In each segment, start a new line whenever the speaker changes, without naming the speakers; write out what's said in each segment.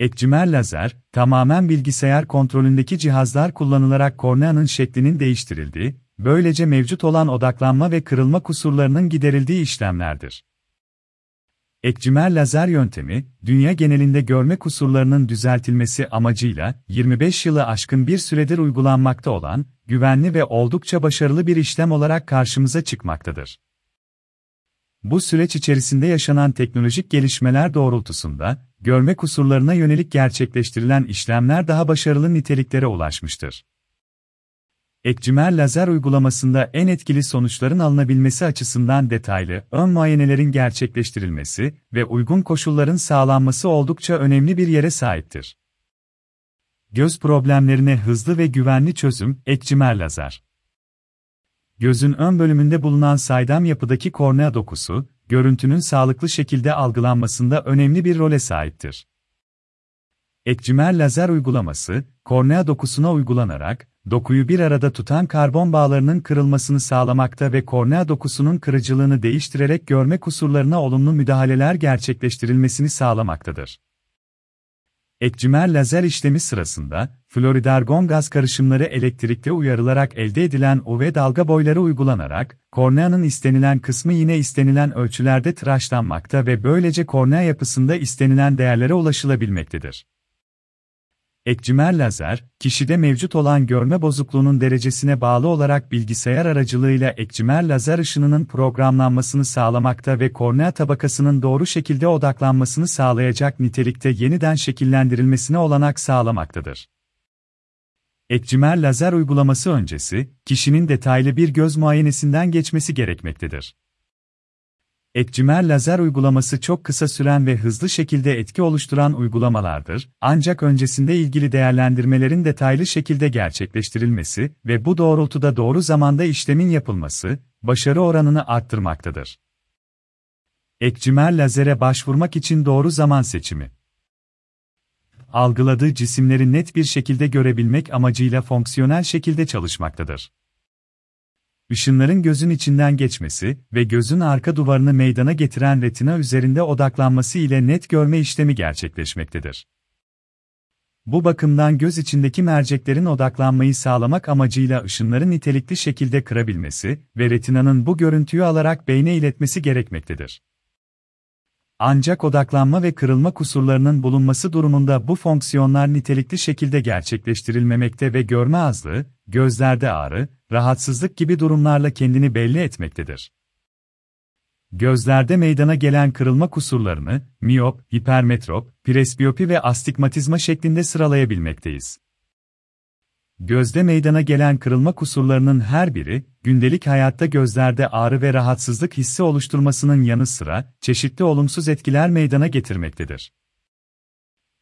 Ekcimer lazer, tamamen bilgisayar kontrolündeki cihazlar kullanılarak korneanın şeklinin değiştirildiği, böylece mevcut olan odaklanma ve kırılma kusurlarının giderildiği işlemlerdir. Ekcimer lazer yöntemi, dünya genelinde görme kusurlarının düzeltilmesi amacıyla 25 yılı aşkın bir süredir uygulanmakta olan, güvenli ve oldukça başarılı bir işlem olarak karşımıza çıkmaktadır. Bu süreç içerisinde yaşanan teknolojik gelişmeler doğrultusunda, görme kusurlarına yönelik gerçekleştirilen işlemler daha başarılı niteliklere ulaşmıştır. Ekcimer lazer uygulamasında en etkili sonuçların alınabilmesi açısından detaylı ön muayenelerin gerçekleştirilmesi ve uygun koşulların sağlanması oldukça önemli bir yere sahiptir. Göz problemlerine hızlı ve güvenli çözüm, ekcimer lazer. Gözün ön bölümünde bulunan saydam yapıdaki kornea dokusu, görüntünün sağlıklı şekilde algılanmasında önemli bir role sahiptir. Ekcimer lazer uygulaması, kornea dokusuna uygulanarak, dokuyu bir arada tutan karbon bağlarının kırılmasını sağlamakta ve kornea dokusunun kırıcılığını değiştirerek görme kusurlarına olumlu müdahaleler gerçekleştirilmesini sağlamaktadır. Ekcimer lazer işlemi sırasında, fluoridargon gaz karışımları elektrikte uyarılarak elde edilen UV dalga boyları uygulanarak, korneanın istenilen kısmı yine istenilen ölçülerde tıraşlanmakta ve böylece kornea yapısında istenilen değerlere ulaşılabilmektedir. Ekcimer lazer, kişide mevcut olan görme bozukluğunun derecesine bağlı olarak bilgisayar aracılığıyla ekcimer lazer ışınının programlanmasını sağlamakta ve kornea tabakasının doğru şekilde odaklanmasını sağlayacak nitelikte yeniden şekillendirilmesine olanak sağlamaktadır. Ekcimer lazer uygulaması öncesi, kişinin detaylı bir göz muayenesinden geçmesi gerekmektedir. Ekcimer lazer uygulaması çok kısa süren ve hızlı şekilde etki oluşturan uygulamalardır, ancak öncesinde ilgili değerlendirmelerin detaylı şekilde gerçekleştirilmesi ve bu doğrultuda doğru zamanda işlemin yapılması, başarı oranını arttırmaktadır. Ekcimer lazere başvurmak için doğru zaman seçimi. Algıladığı cisimleri net bir şekilde görebilmek amacıyla fonksiyonel şekilde çalışmaktadır ışınların gözün içinden geçmesi ve gözün arka duvarını meydana getiren retina üzerinde odaklanması ile net görme işlemi gerçekleşmektedir. Bu bakımdan göz içindeki merceklerin odaklanmayı sağlamak amacıyla ışınları nitelikli şekilde kırabilmesi ve retinanın bu görüntüyü alarak beyne iletmesi gerekmektedir. Ancak odaklanma ve kırılma kusurlarının bulunması durumunda bu fonksiyonlar nitelikli şekilde gerçekleştirilmemekte ve görme azlığı, gözlerde ağrı, rahatsızlık gibi durumlarla kendini belli etmektedir. Gözlerde meydana gelen kırılma kusurlarını, miyop, hipermetrop, presbiyopi ve astigmatizma şeklinde sıralayabilmekteyiz. Gözde meydana gelen kırılma kusurlarının her biri, gündelik hayatta gözlerde ağrı ve rahatsızlık hissi oluşturmasının yanı sıra, çeşitli olumsuz etkiler meydana getirmektedir.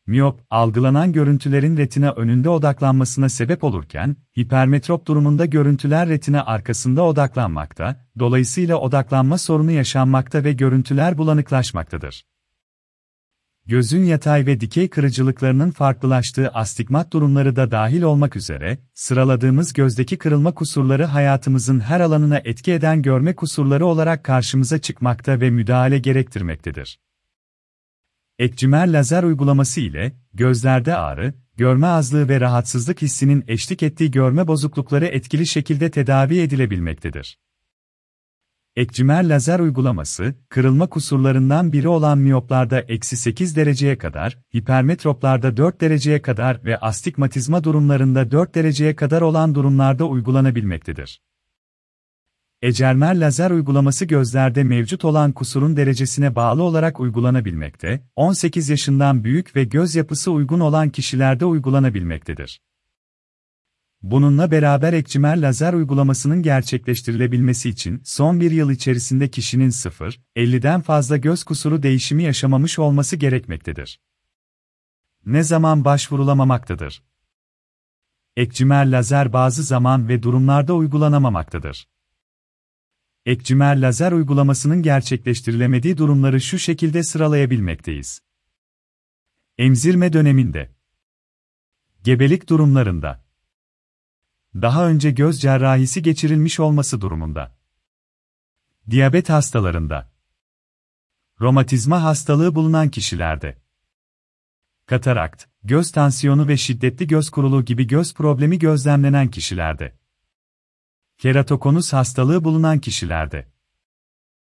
Miyop, algılanan görüntülerin retina önünde odaklanmasına sebep olurken, hipermetrop durumunda görüntüler retina arkasında odaklanmakta, dolayısıyla odaklanma sorunu yaşanmakta ve görüntüler bulanıklaşmaktadır. Gözün yatay ve dikey kırıcılıklarının farklılaştığı astigmat durumları da dahil olmak üzere, sıraladığımız gözdeki kırılma kusurları hayatımızın her alanına etki eden görme kusurları olarak karşımıza çıkmakta ve müdahale gerektirmektedir. Ekcimer lazer uygulaması ile, gözlerde ağrı, görme azlığı ve rahatsızlık hissinin eşlik ettiği görme bozuklukları etkili şekilde tedavi edilebilmektedir. Ekcimer lazer uygulaması, kırılma kusurlarından biri olan miyoplarda eksi 8 dereceye kadar, hipermetroplarda 4 dereceye kadar ve astigmatizma durumlarında 4 dereceye kadar olan durumlarda uygulanabilmektedir. Ecermer lazer uygulaması gözlerde mevcut olan kusurun derecesine bağlı olarak uygulanabilmekte, 18 yaşından büyük ve göz yapısı uygun olan kişilerde uygulanabilmektedir. Bununla beraber ekcimer lazer uygulamasının gerçekleştirilebilmesi için son bir yıl içerisinde kişinin 0-50'den fazla göz kusuru değişimi yaşamamış olması gerekmektedir. Ne zaman başvurulamamaktadır? Ekcimer lazer bazı zaman ve durumlarda uygulanamamaktadır. Ekcimer lazer uygulamasının gerçekleştirilemediği durumları şu şekilde sıralayabilmekteyiz. Emzirme döneminde Gebelik durumlarında Daha önce göz cerrahisi geçirilmiş olması durumunda Diyabet hastalarında Romatizma hastalığı bulunan kişilerde katarakt, göz tansiyonu ve şiddetli göz kuruluğu gibi göz problemi gözlemlenen kişilerde. Keratokonus hastalığı bulunan kişilerde.